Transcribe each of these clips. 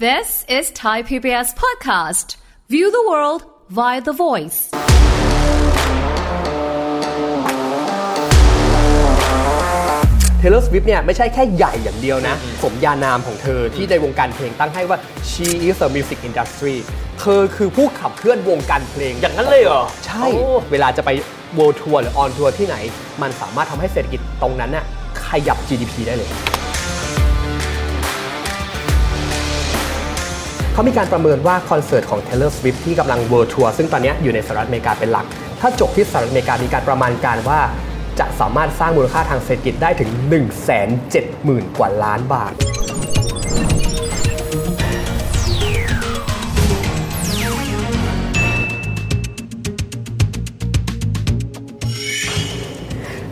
This is Thai PBS Podcast. View the world via the voice. เทเลอร์สวิฟเนี่ยไม่ใช่แค่ใหญ่อย่างเดียวนะ สมญานามของเธอที่ในวงการเพลงตั้งให้ว่า she is a music industry เธอคือผู้ขับเคลื่อนวงการเพลง อย่างนั้นเลยเหรอ ใช่โอ้เวลาจะไป world tour หรือ on tour ที่ไหน มันสามารถทำให้เศรษฐกิจตรงนั้นน่ะขยับ GDP ได้เลย เขามีการประเมินว่าคอนเสิร์ตของ Taylor Swift ที่กำลัง World Tour ซึ่งตอนนี้อยู่ในสหรัฐอเมริกาเป็นหลัก ถ้าจบที่สหรัฐอเมริกามีการประมาณการว่าจะสามารถสร้างมูลค่าทางเศรษฐกิจได้ถึง 170,000 กว่าล้านบาท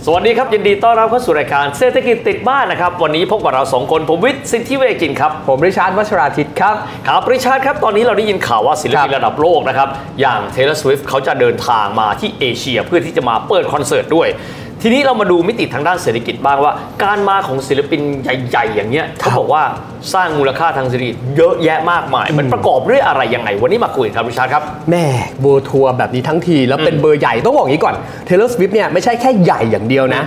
สวัสดีครับ ยินดีต้อนรับเข้าสู่รายการเศรษฐกิจติดบ้านนะครับ วันนี้พบกับเราสองคน ผมวิทย์สิทธิเวกินครับ ผมริชาร์ดวัชราทิตครับครับริชาร์ดครับ ตอนนี้เราได้ยินข่าวว่าศิลปินครับระดับโลกนะครับ อย่าง Taylor Swift เขาจะเดินทางมาที่เอเชียเพื่อที่จะมาเปิดคอนเสิร์ตด้วย ทีนี้เรามาดูมิติทางด้านเศรษฐกิจบ้างว่า การมาของศิลปินใหญ่ๆ อย่างเงี้ยเขาบอกว่าสร้างมูลค่าทางเศรษฐกิจเยอะแยะมากมาย มันประกอบด้วยอะไรยังไง วันนี้มาคุยกันครับริชาร์ดครับแม่โบทัวร์แบบนี้ทั้งทีแล้วเป็นเบอร์ใหญ่ต้องบอกอย่างนี้ก่อน Taylor Swift เนี่ยไม่ใช่แค่ใหญ่อย่างเดียวนะ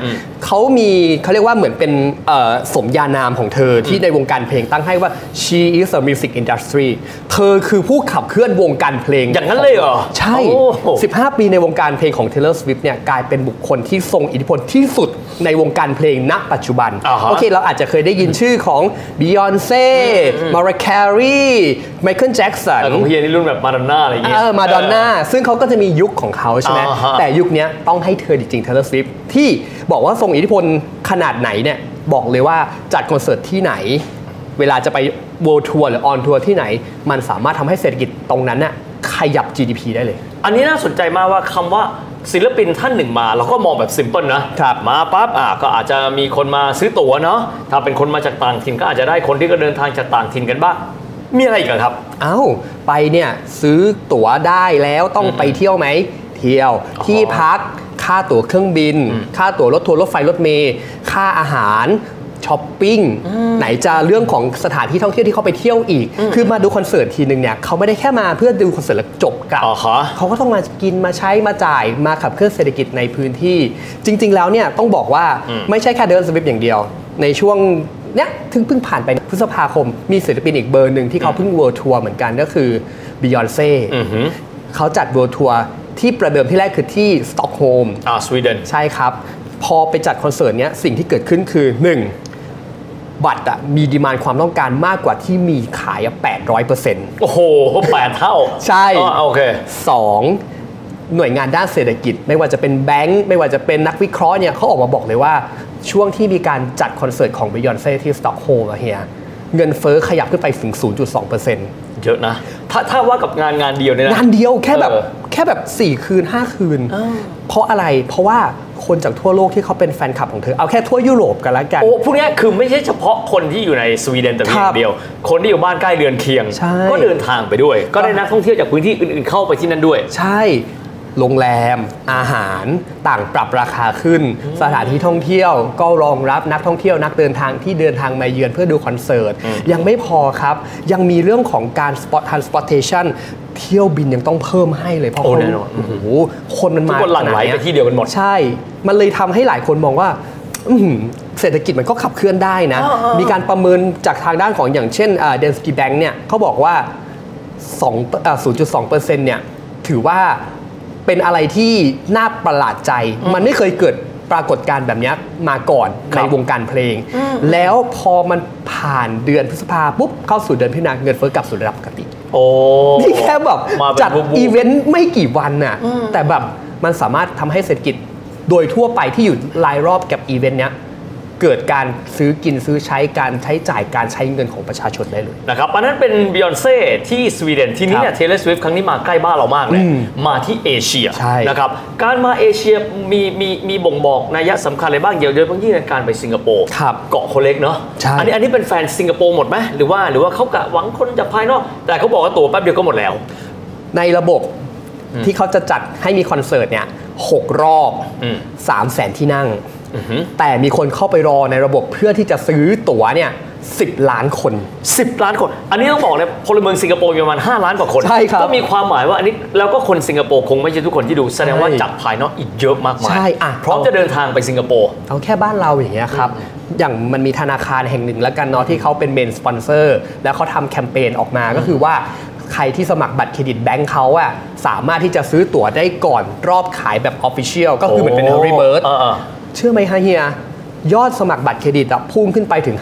เขามีเขาเรียกว่าเหมือนเป็นเอ่อสมญานามของเธอที่ในวงการเพลงตั้งให้ว่า she is a music industry เธอคือผู้ขับเคลื่อนวงการเพลง อย่างนั้นเลยเหรอ ใช่โอ้โห15 ปีในวงการเพลงของ Taylor Swift เนี่ยกลายเป็นบุคคลที่ทรงอิทธิพลที่สุดในวงการเพลงณปัจจุบันอ่าฮะโอเค เราอาจจะเคยได้ยินชื่อของ Beyonce Mariah Carey Michael Jackson แต่ของพี่นี่รุ่นแบบมาดอนน่าอะไรอย่างเงี้ยเออมาดอนน่าซึ่งเขาก็จะมียุคของเขาใช่ไหมอ่าฮะแต่ยุคเนี้ยต้องให้เธอจริงๆ Taylor Swift ที่บอกว่าทรงอิทธิพลขนาดไหนเนี่ยบอกเลยว่าจัดคอนเสิร์ตที่ไหน เวลาจะไป World Tour หรือ On Tour ที่ไหน มันสามารถทำให้เศรษฐกิจตรงนั้นน่ะขยับ GDP ได้เลย อันนี้น่าสนใจมากว่าคำว่าศิลปินท่านหนึ่งมาเราก็มองแบบซิมเพิลนะครับมาปั๊บอะก็อาจจะมีคนมาซื้อตั๋วเนาะถ้าเป็นคนมาจากต่างถิ่นก็อาจจะได้คนที่ก็เดินทางจากต่างถิ่นกันบ้างมีอะไรอีกอะครับ เอ้า ไปเนี่ยซื้อตั๋วได้แล้วต้องไปเที่ยวไหม เที่ยวอ๋อที่พัก ค่าตั๋วเครื่องบิน ค่าตั๋วรถทัวร์รถไฟรถเมล์ค่าอาหารช้อปปิ้งไหนจะเรื่องของสถานที่ท่องเที่ยวที่เขาไปเที่ยวอีก คือมาดูคอนเสิร์ตทีนึงเนี่ยเขาไม่ได้แค่มาเพื่อดูคอนเสิร์ตแล้วจบกลับอ๋อฮะเขาก็ต้องมากินมาใช้มาจ่ายมาขับเคลื่อนเศรษฐกิจในพื้นที่ จริง ๆ แล้วเนี่ยต้องบอกว่าไม่ใช่แค่ Taylor Swift อย่างเดียว ในช่วงเนี้ยถึงเพิ่งผ่านไปพฤษภาคม มีศิลปินอีกเบอร์หนึ่งที่เขาเพิ่ง world tour เหมือนกันก็คือบิยอนเซ่อือหือเขาจัด world tour ที่ประเดิมที่แรกคือที่สต็อกโฮล์มอ่าสวีเดนใช่ครับ พอไปจัดคอนเสิร์ตเนี้ยสิ่งที่เกิดขึ้นคือ 1. บัตรอะมี demand ความต้องการมากกว่าที่มีขายอะ800%โอ้โหแปดเท่า ใช่อ๋อโอเคสองหน่วยงานด้านเศรษฐกิจ ไม่ว่าจะเป็นแบงก์ไม่ว่าจะเป็นนักวิเคราะห์เนี่ยเขาออกมาบอกเลยว่าช่วงที่มีการจัดคอนเสิร์ตของ Beyonce ที่สต็อกโฮล์มอะเฮีย เงินเฟ้อขยับขึ้นไปถึง 0.2%เยอะนะ ถ้าถ้าว่ากับงานงานเดียวเนี่ยนะ งานเดียวแค่แบบเออแค่แบบ 4 คืน 5 คืน เพราะอะไรเพราะว่าคนจากทั่วโลกที่เขาเป็นแฟนคลับของเธอ เอาแค่ทั่วยุโรปกันแล้วกัน โอ้พวกเนี้ยคือไม่ใช่เฉพาะคนที่อยู่ในสวีเดนแต่เพียงอย่างเดียว คนที่อยู่บ้านใกล้เรือนเคียงใช่ก็เดินทางไปด้วย ก็ได้นักท่องเที่ยวจากพื้นที่อื่นๆเข้าไปที่นั่นด้วย ใช่ โรงแรม อาหารต่างปรับราคาขึ้น สถานที่ท่องเที่ยวก็รองรับนักท่องเที่ยวนักเดินทางที่เดินทางมาเยือนเพื่อดูคอนเสิร์ต ยังไม่พอครับ ยังมีเรื่องของการ spot transportation เที่ยวบินยังต้องเพิ่มให้เลยเพราะโอ้คนแน่นอนโอ้โหคนมันทุมากคนหลั่งไหลขาไปดที่เดียวกันหมดใช่ มันเลยทำให้หลายคนมองว่าอื้อหือเศรษฐกิจมันก็ขับเคลื่อนได้นะ มีการประเมินจากทางด้านของอย่างเช่นเดนสกีแบงค์เนี่ยเขาบอกว่า2เอ่อ0.2%เนี่ยถือว่า เป็นอะไรที่น่าประหลาดใจ มันไม่เคยเกิดปรากฏการณ์แบบเนี้ยมาก่อนครัในบวงการเพลง แล้วพอมันผ่านเดือนพฤษภาปุ๊บเข้าสู่เดือนพิจารณาเงินเฟ้อกลับสู่ระดับปกติโอ้นี่แค่แบบมาเป็นจัดบูบูอีเวนต์ไม่กี่วันน่ะแต่แบบมันสามารถทำให้เศรษฐกิจโดยทั่วไปที่อยู่รายรอบกับอีเวนต์เนี้ย เกิดการซื้อกินซื้อใช้การใช้จ่ายการใช้เงินของประชาชนได้เลยนะครับอันนั้นเป็นบิยอนเซ่ที่สวีเดนทีนี้เนี่ยครับ Taylor Swift ครั้งนี้มาใกล้บ้านเรามากเลยมาที่เอเชียใช่นะครับการมาเอเชียมีมีมีบ่งบอกนัยสำคัญอะไรบ้างเดี๋ยวโดยเฉพาะยิ่งในการไปสิงคโปร์ครับเกาะคนเล็กเนาะใช่อันี้อันนี้เป็นแฟนสิงคโปร์หมดไหมหรือว่าหรือว่าเขากะหวังคนจากภายนอก แต่เขาบอกว่าตั๋วแป๊บเดียวก็หมดแล้ว ในระบบที่เขาจะจัดให้มีคอนเสิร์ตเนี่ยหกรอบอืม3 0 0แสนที่นั่ง แต่มีคนเข้าไปรอในระบบเพื่อที่จะซื้อตั๋วเนี่ย10ล้านคน 10 ล้านคน อันนี้ต้องบอกเลยพลเมืองสิงคโปร์มีประมาณ 5 ล้านกว่าคน ใช่ครับ ก็มีความหมายว่าอันนี้แล้วก็คนสิงคโปร์คงไม่ใช่ทุกคนที่ดู แสดงว่าใช่จากภายนอกอีกเยอะมากมาย ใช่อะพร้อมจะเดินทางไปสิงคโปร์ เอาแค่บ้านเราอย่างเงี้ยครับ อย่างมันมีธนาคารแห่งหนึ่งแล้วกันเนาะที่เขาเป็น main sponsor แล้วเขาทำแคมเปญออกมาก็คือว่าใครที่สมัครบัตรเครดิตแบงค์เขาอะสามารถที่จะซื้อตั๋วได้ก่อนรอบขายแบบ official ก็คือเหมือนเป็น early bird เออเออ เชื่อไหมฮะเฮีย ยอดสมัครบัตรเครดิตอะพุ่งขึ้นไปถึง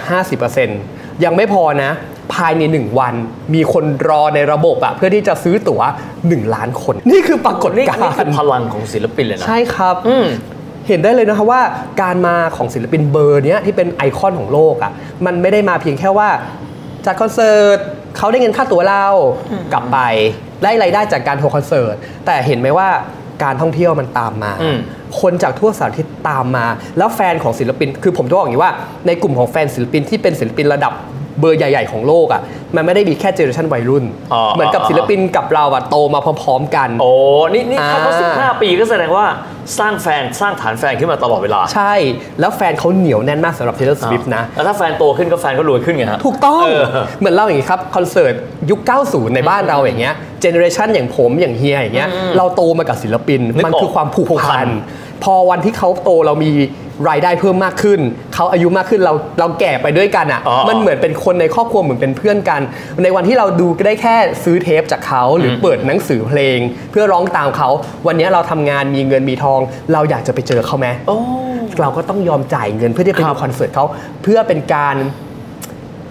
50%ยังไม่พอนะ ภายใน 1 วันมีคนรอในระบบอะเพื่อที่จะซื้อตั๋ว 1 ล้านคน นี่คือปรากฏนี่การนี่คือณ์พลังของศิลปินเลยนะ ใช่ครับอืมเห็นได้เลยนะคะว่าการมาของศิลปินเบอร์เนี้ยที่เป็นไอคอนของโลกอะ่ะมันไม่ได้มาเพียงแค่ว่าจัดคอนเสิร์ตเขาได้เงินค่าตั๋วเรากลับไปได้รายได้จากการทัวร์คอนเสิร์ตแต่เห็นไหมว่าการท่องเที่ยวมันตามมาอืม คนจากทั่วสารทิศตามมา แล้วแฟนของศิลปิน คือผมจะบอกอย่างนี้ว่าในกลุ่มของแฟนศิลปินที่เป็นศิลปินระดับ เบอร์ใหญ่ ๆ ของโลกอะ่ะมันไม่ได้มีแค่ generation วัยรุ่นอ๋อเหมือนกับศิลปินกับเราอะโตมาพร้อมๆกัน โอ้นี่นี่ถ้าเขาอ่าสิบห้าปีก็แสดงว่าสร้างแฟนสร้างฐานแฟนขึ้นมาตลอดเวลา ใช่ แล้วแฟนเขาเหนียวแน่นมากสำหรับ Taylor Swift นะ แล้วถ้าแฟนโตขึ้นก็แฟนก็รวยขึ้นไงฮะ ถูกต้องเออเหมือนเราอย่างนี้ครับ คอนเสิร์ตยุค 90 ในบ้านเราอย่างเงี้ยเจเนอเรชันอย่างผมอย่างเฮียอย่างเงี้ยเราโตมากับศิลปินนึกออกมันคือความผูกผูกพัพันนพอวันที่เขาโตเรามี รายได้เพิ่มมากขึ้น เขาอายุมากขึ้นเราเราแก่ไปด้วยกันอะอ๋อมันเหมือนเป็นคนในครอบครัวเหมือนเป็นเพื่อนกัน ในวันที่เราดูก็ได้แค่ซื้อเทปจากเขาหรืออเปิดหนังสือเพลง เพื่อร้องตามเขา วันนี้เราทำงานมีเงินมีทอง เราอยากจะไปเจอเขาไหมโอ้เราก็ต้องยอมจ่ายเงินเพื่อที่จะไปดูครับคอนเสิร์ตเขาเพื่อเป็นการ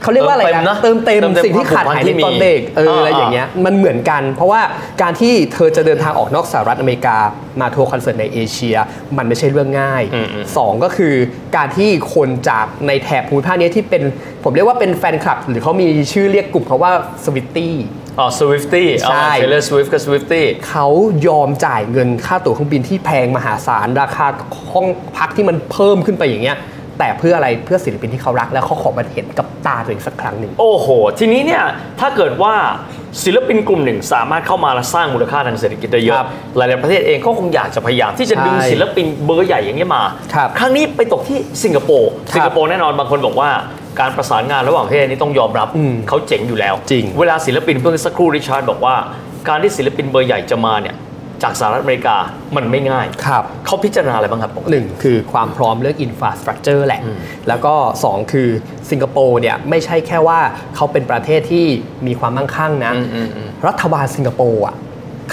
เขาเรียกว่าอะไรเติมเต็มนะนะเติมเต็มเติมเต็มสิ่งที่ขาดหายในตอนเด็กเออความผูกพันที่มีอะไรอย่างเงี้ยมันเหมือนกัน เพราะว่าการที่เธอจะเดินทางออกนอกสหรัฐอเมริกามาทัวร์คอนเสิร์ตในเอเชีย มันไม่ใช่เรื่องง่ายอืมอืมสองก็คือการที่คนจากในแถบภูมิภาคเนี้ยที่เป็นผมเรียกว่าเป็นแฟนคลับ หรือเขามีชื่อเรียกกลุ่มเขาว่าSwiftieอ๋อ Swiftie ใช่ Taylor Swift กับ Swiftieเขายอมจ่ายเงินค่าตั๋วเครื่องบินที่แพงมหาศาลราคาห้องพักที่มันเพิ่มขึ้นไปอย่างเงี้ย แต่เพื่ออะไรเพื่อศิลปินที่เขารัก แล้วเขาขอมาเห็นกับตาตัวเองสักครั้งหนึ่งโอ้โห ทีนี้เนี่ยถ้าเกิดว่าศิลปินกลุ่มหนึ่งสามารถเข้ามาและสร้างมูลค่าทางเศรษฐกิจได้เยอะครับหลาย ๆ ประเทศเองก็คงอยากจะพยายามที่จะดึงใช่ศิลปินเบอร์ใหญ่อย่างเนี้ยมาครับครั้งนี้ไปตกที่สิงคโปร์ครับสิงคโปร์แน่นอนบางคนบอกว่าการประสานงานระหว่างประเทศนี้ต้องยอมรับอืมเขาเจ๋งอยู่แล้ว จริง เวลาศิลปินเพิ่งสักครู่ริชาร์ดบอกว่า การที่ศิลปินเบอร์ใหญ่จะมาเนี่ย จากสหรัฐอเมริกามันไม่ง่ายครับเขาพิจารณาอะไรบ้างครับปกติหนึ่งคือความพร้อมเรื่องอินฟ a าสตรักเจอร์แหละ แล้วก็ 2 คือสิงคโปร์เนี่ยไม่ใช่แค่ว่าเขาเป็นประเทศที่มีความมั่งคั่งนะอืมอืมอืมรัฐบาลสิงคโปร์อะ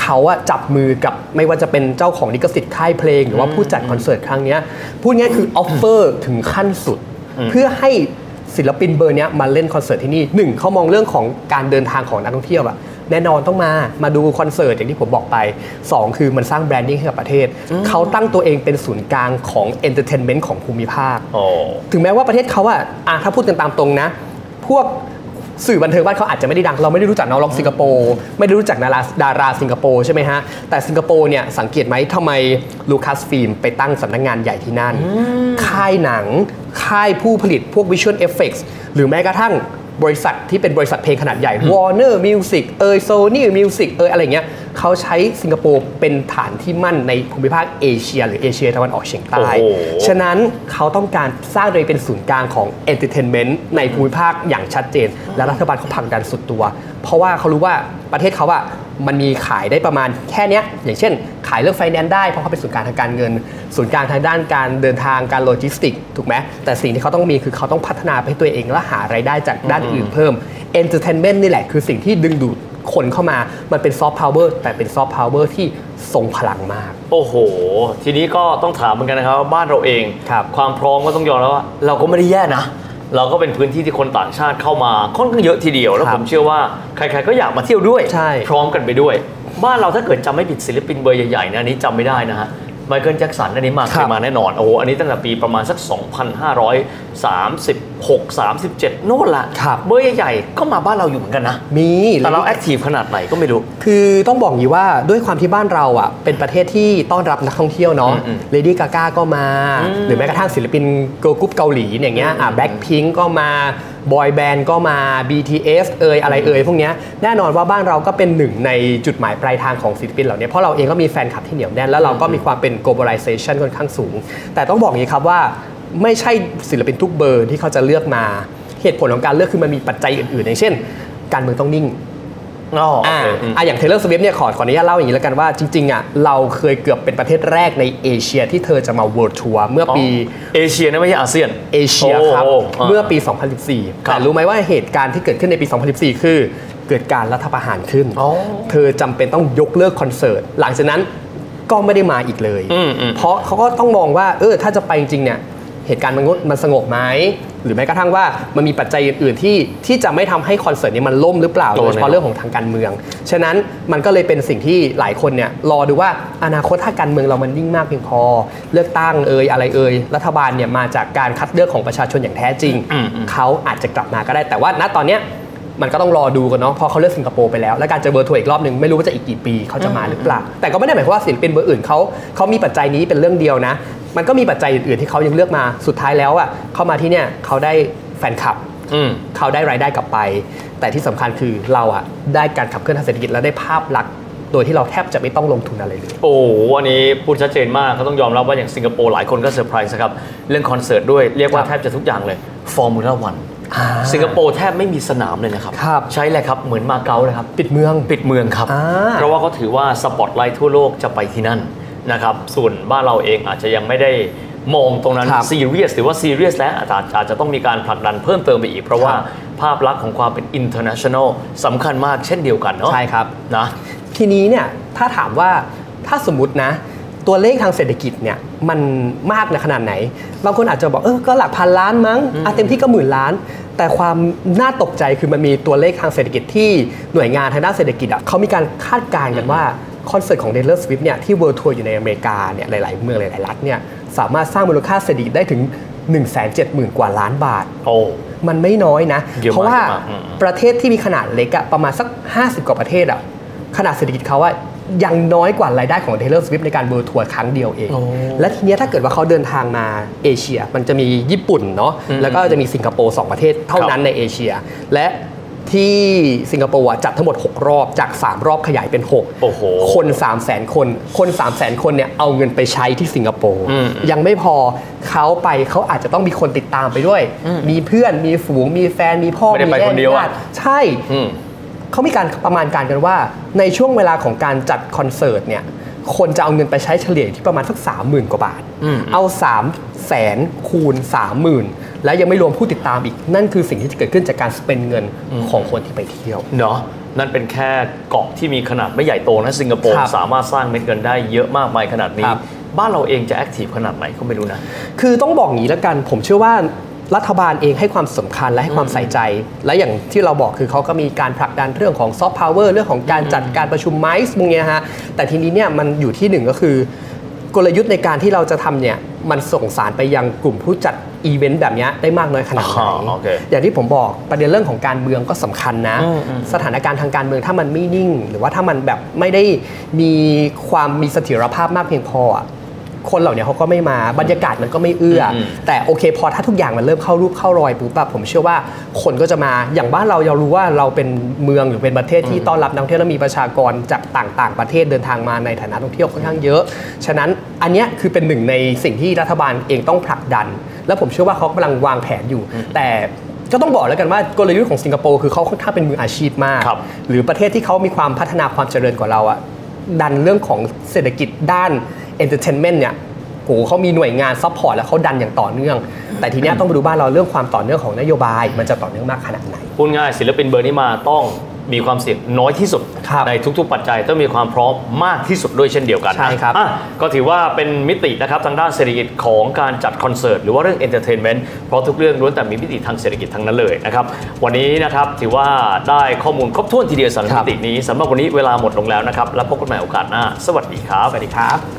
เขาอะจับมือกับไม่ว่าจะเป็นเจ้าของลิขสิทธิ์ค่ายเพลง หรือว่าผู้จัดคอนเสิร์ตครั้งเนี้ยพูดง่ายคือ offer ถึงขั้นสุด เพื่อให้ศิลปินเบอร์เนี้ยมาเล่นคอนเสิร์ตที่นี่หนึ่งเขามองเรื่องของการเดินทางของนักท่องเที่ยวอะ แน่นอนต้องมา มาดูคอนเสิร์ตอย่างที่ผมบอกไป 2 คือมันสร้าง branding ให้กับประเทศ เขาตั้งตัวเองเป็นศูนย์กลางของ entertainment ของภูมิภาคโอ้ถึงแม้ว่าประเทศเขาอะอะถ้าพูดกันตามตรงนะ พวกสื่อบันเทิงบ้านเขาอาจจะไม่ได้ดัง เราไม่ได้รู้จักนักร้องสิงคโปร์ไม่ได้รู้จักดาราดาราสิงคโปร์ใช่ไหมฮะ แต่สิงคโปร์เนี่ยสังเกตไหมทำไม Lucasfilm ไปตั้งสำนักงานใหญ่ที่นั่น ค่ายหนัง ค่ายผู้ผลิตพวก visual effect หรือแม้กระทั่ง บริษัทที่เป็นบริษัทเพลงขนาดใหญ่ Warner Music เอย Sony Music เอยอะไรเงี้ยเขาใช้สิงคโปร์เป็นฐานที่มั่นในภูมิภาคเอเชีย หรือเอเชียตะวันออกเฉียงใต้โอ้โหฉะนั้นเขาต้องการสร้างตัวเองเป็นศูนย์กลางของ entertainment ในภูมิภาคอย่างชัดเจน และรัฐบาลเขาผลักดันสุดตัว เพราะว่าเขารู้ว่าประเทศเขาอะ มันมีขายได้ประมาณแค่เนี้ยอย่างเช่น ขายเรื่องไฟแนนซ์ได้เพราะเขาเป็นศูนย์กลางทางการเงิน ศูนย์กลางทางด้านการเดินทางการโลจิสติกส์ถูกไหมแต่สิ่งที่เขาต้องมีคือเขาต้องพัฒนาไปให้ตัวเองและหารายได้จากด้านอื่นเพิ่ม entertainment นี่แหละคือสิ่งที่ดึงดูดคนเข้ามา มันเป็นซอฟต์พาวเวอร์แต่เป็นซอฟต์พาวเวอร์ที่ทรงพลังมาก โอ้โห ทีนี้ก็ต้องถามเหมือนกันนะครับว่าบ้านเราเองครับความพร้อมก็ต้องยอมแล้วว่า เราก็ไม่ได้แย่นะ เราก็เป็นพื้นที่ที่คนต่างชาติเข้ามาค่อนข้างเยอะทีเดียว แล้วครับผมเชื่อว่าใครๆก็อยากมาเที่ยวด้วยใช่พร้อมกันไปด้วย บ้านเราถ้าเกิดจำไม่ผิดศิลปินเบอร์ใหญ่ๆนะอันนี้จำไม่ได้นะฮะ ไมเคิลแจ็คสันอันนี้มาเคครัยบมาแน่นอน โอ้โห อันนี้ตั้งแต่ปีประมาณสัก 2,536 37 โน่นละครับเบอร์ใหญ่ๆ ก็มาบ้านเราอยู่เหมือนกันนะ มี แต่เราแอคทีฟขนาดไหนก็ไม่รู้ คือต้องบอกอย่างนี้ว่าด้วยความที่บ้านเราอะ เป็นประเทศที่ต้อนรับนักท่องเที่ยวเนาะอืมเลดี้กาก้าก็มา หรือแม้กระทั่งศิลปินเกิร์ลกรุ๊ปเกาหลีอย่างเงี้ยอะแบ็คพิงก็มาบอยแบนด์ก็มา BTS เอยอะไรเอยพวกเนี้ยแน่นอนว่าบ้านเราก็เป็นหนึ่งในจุดหมายปลายทางของศิลปินเหล่านี้เพราะเราเองก็มีแฟนคลับที่เหนียวแน่นแล้วเราก็มีความเป็น globalization ค่อนข้างสูง แต่ต้องบอกอย่างนี้ครับว่าไม่ใช่ศิลปินทุกเบอร์ที่เขาจะเลือกมา เหตุผลของการเลือกคือมันมีปัจจัยอื่นๆอย่างเช่น การเมืองต้องนิ่ง อ๋อโออ่าอืมอะอย่าง Taylor Swift เนี่ยขอขออนุญาตเล่าอย่างนี้แล้วกันว่าจริงๆอะเราเคยเกือบเป็นประเทศแรกในเอเชียที่เธอจะมา World Tour เมื่อปีเอเชียนะไม่ใช่อาเซียนเอเชียครับโอ้โหเมื่อปี 2014ครับแต่รู้ไหมว่าเหตุการณ์ที่เกิดขึ้นในปี 2014 คือเกิดการรัฐประหารขึ้นอ๋อเธอจำเป็นต้องยกเลิกคอนเสิร์ต หลังจากนั้นก็ไม่ได้มาอีกเลยอืมอืมเพราะเขาก็ต้องมองว่า เออ ถ้าจะไปจริงๆเนี่ย เหตุการณ์มันงดมันสงบไหมหรือแม้กระทั่งว่ามันมีปัจจัยอื่นๆที่ที่จะไม่ทำให้คอนเสิร์ตนี้มันล่มหรือเปล่าโดโดนยเฉพาะแน่นอนเรื่องของทางการเมือง ฉะนั้นมันก็เลยเป็นสิ่งที่หลายคนเนี่ยรอดูว่าอนาคตถ้าการเมืองเรามันยิ่งมากเพียงพอ เลือกตั้งเอ่ยอะไรเอ่ยรัฐบาลเนี่ยมาจากการคัดเลือกของประชาชนอย่างแท้จริงอืมอืมเขาอาจจะกลับมาก็ได้แต่ว่าณตอนเนี้ยมันก็ต้องรอดูกันเนาะเพราะเขาเลือกสิงคโปร์ไปแล้ว และการเจอเบอร์ทัวร์อีกรอบหนึ่งไม่รู้ว่าจะอีกกี่ปีเขาจะมาหรือเปล่า แต่ก็ไม่ได้หมายความว่าศิลปินเบอร์อื่นเขาเขามีปัจจัยนี้เป็นเรื่องเดียวนะ มันก็มีปัจจัยอื่นๆที่เขายังเลือกมาสุดท้ายแล้วอะเขามาที่เนี่ยเขาได้แฟนคลับอืมเขาได้รายได้กลับไป แต่ที่สำคัญคือเราอะได้การขับเคลื่อนทางเศรษฐกิจและได้ภาพลักษณ์โดยที่เราแทบจะไม่ต้องลงทุนอะไรเลย โอ้โหอันนี้พูดชัดเจนมากเขาต้องยอมรับว่าอย่างสิงคโปร์หลายคนก็เซอร์ไพรส์ครับ เรื่องคอนเสิร์ตด้วยเรียกว่าครับแทบจะทุกอย่างเลย Formula One อ่าสิงคโปร์แทบไม่มีสนามเลยนะครับครับใช่เลยครับ เหมือนมาเก๊าเลยครับ ปิดเมืองปิดเมืองครับอ่าเพราะว่าเขาถือว่าสปอตไลท์ทั่วโลกจะไปที่นั่น นะครับส่วนบ้านเราเองอาจจะยังไม่ได้มองตรงนั้นครับซีเรียสหรือว่าซีเรียสแล้วอาจจะอาจจะต้องมีการผลักดันเพิ่มเติมไปอีก เพราะว่าครับภาพลักษณ์ของความเป็น international สำคัญมากเช่นเดียวกันเนาะใช่ครับนะทีนี้เนี่ยถ้าถามว่าถ้าสมมตินะ ตัวเลขทางเศรษฐกิจเนี่ยมันมากในขนาดไหน บางคนอาจจะบอกเออก็หลักพันล้านมั้งอะเต็มที่ก็หมื่นล้าน แต่ความน่าตกใจคือมันมีตัวเลขทางเศรษฐกิจที่หน่วยงานทางด้านเศรษฐกิจอะเขามีการคาดการณ์กันว่า คอนเสิร์ตของ Taylor Swift เนี่ยที่ World Tour อยู่ในอเมริกาเนี่ยหลาย ๆ เมืองหลาย ๆ รัฐเนี่ยสามารถสร้างมูลค่าเศรษฐกิจได้ถึง 1 7 0 0 0 0 กว่าล้านบาท โอ้ มันไม่น้อยนะ เยอะมากเพราะว่าเยอะมากอืม ประเทศที่มีขนาดเล็กอะประมาณสัก 50 กว่าประเทศอะขนาดเศรษฐกิจเขาอะยังน้อยกว่ารายได้ของ Taylor Swift ในการเบอร์ทัวร์ครั้งเดียวเอง โอ้ และทีเนี้ยถ้าเกิดว่าเขาเดินทางมาเอเชีย มันจะมีญี่ปุ่นเนาะอืมแล้วก็จะมีสิงคโปร์สองประเทศเท่านั้นครับในเอเชีย และ ที่สิงคโปร์อะจัดทั้งหมด 6 รอบจาก 3 รอบขยายเป็น 6 โอ้โห คน3 0 0 0 0 0 คน คน 3 0 0 0 0 0 คนเนี่ยเอาเงินไปใช้ที่สิงคโปร์อืมยังไม่พอเขาไปเขาอาจจะต้องมีคนติดตามไปด้วย มีเพื่อนมีฝูงมีแฟนมีพ่อไม่ได้ไปแม่คนเดียวอะญาติใช่อืมเขามีการประมาณการกันว่า ในช่วงเวลาของการจัดคอนเสิร์ตเนี่ยคนจะเอาเงินไปใช้เฉลี่ยที่ประมาณสักสามหมื่นกว่าบาทอืมเอา3 0 0แสนคูณ30,000 และยังไม่รวมผู้ติดตามอีก นั่นคือสิ่งที่จะเกิดขึ้นจากการสเปนเงินของคนที่ไปเที่ยวเนาะนั่นเป็นแค่เกาะที่มีขนาดไม่ใหญ่โตนะสิงคโปร์ครับสามารถสร้างเม็ดเงินได้เยอะมากมายขนาดนี้ครับบ้านเราเองจะ active ขนาดไหนก็ไม่รู้นะ คือต้องบอกอย่างนี้แล้วกัน ผมเชื่อว่ารัฐบาลเองให้ความสำคัญและให้ความใส่ใจ และอย่างที่เราบอกคือเขาก็มีการผลักดันเรื่องของซอฟต์พาวเวอร์เรื่องของการจัดการประชุม MICE พวกเนี้ยฮะแต่ทีนี้เนี่ยมันอยู่ที่หนึ่งก็คือกลยุทธ์ในการที่เราจะทำเนี่ยมันส่งสารไปยังกลุ่มผู้จัด อีเวนต์แบบเนี้ยได้มากน้อยขนาดไหนอ๋อโอเคอย่างที่ผมบอกประเด็นเรื่องของการเมืองก็สำคัญนะอืมอืมสถานการณ์ทางการเมืองถ้ามันไม่นิ่ง หรือว่าถ้ามันแบบไม่ได้มีความมีเสถียรภาพมากเพียงพออะคนเหล่านี้เขาก็ไม่มาบรรยากาศมันก็ไม่เอื้ออมแต่โอเคพอถ้าทุกอย่างมันเริ่มเข้ารูปเข้ารอยปุ๊บแบบผมเชื่อว่าคนก็จะมาอย่างบ้านเราเรารู้ว่าเราเป็นเมืองหรือเป็นประเทศที่ต้อนรับนักท่องเที่ยวและมีประชากรจากต่างๆ ประเทศเดินทางมาในฐานะท่องเที่ยวค่อนข้างเยอะ ฉะนั้นอันเนี้ยคือเป็นหนึ่งในสิ่งที่รัฐบาลเองต้องผลักดัน แล้วผมเชื่อว่าเขากำลังวางแผนอยู่ แต่ก็ต้องบอกแล้วกันว่ากลยุทธ์ของสิงคโปร์คือเขาค่อนข้างเป็นมืออาชีพมากครับหรือประเทศที่เขามีความพัฒนาความเจริญกว่าเราอะดันเรื่องของเศรษฐกิจด้าน entertainment เนี่ยโหเขามีหน่วยงาน support แล้วเขาดันอย่างต่อเนื่อง แต่ทีเนี้ยต้องไปดูบ้านเราเรื่องความต่อเนื่องของนโยบาย มันจะต่อเนื่องมากขนาดไหนพูดง่ายศิลปินเบอร์นี้มาต้อง มีความเสี่ยงน้อยที่สุดครับในทุกๆปัจจัยต้องมีความพร้อมมากที่สุดด้วยเช่นเดียวกันนะใช่ครับอะก็ถือว่าเป็นมิตินะครับทางด้านเศรษฐกิจของการจัดคอนเสิร์ตหรือว่าเรื่อง entertainment เพราะทุกเรื่องล้วนแต่มีมิติทางเศรษฐกิจทั้งนั้นเลยนะครับวันนี้นะครับถือว่าได้ข้อมูลครบถ้วนทีเดียวสำหรับครัมิบตินี้สำหรับวันนี้เวลาหมดลงแล้วนะครับแล้วพบกันใหม่โอกาสหน้า สวัสดีครับสวัสดีครับ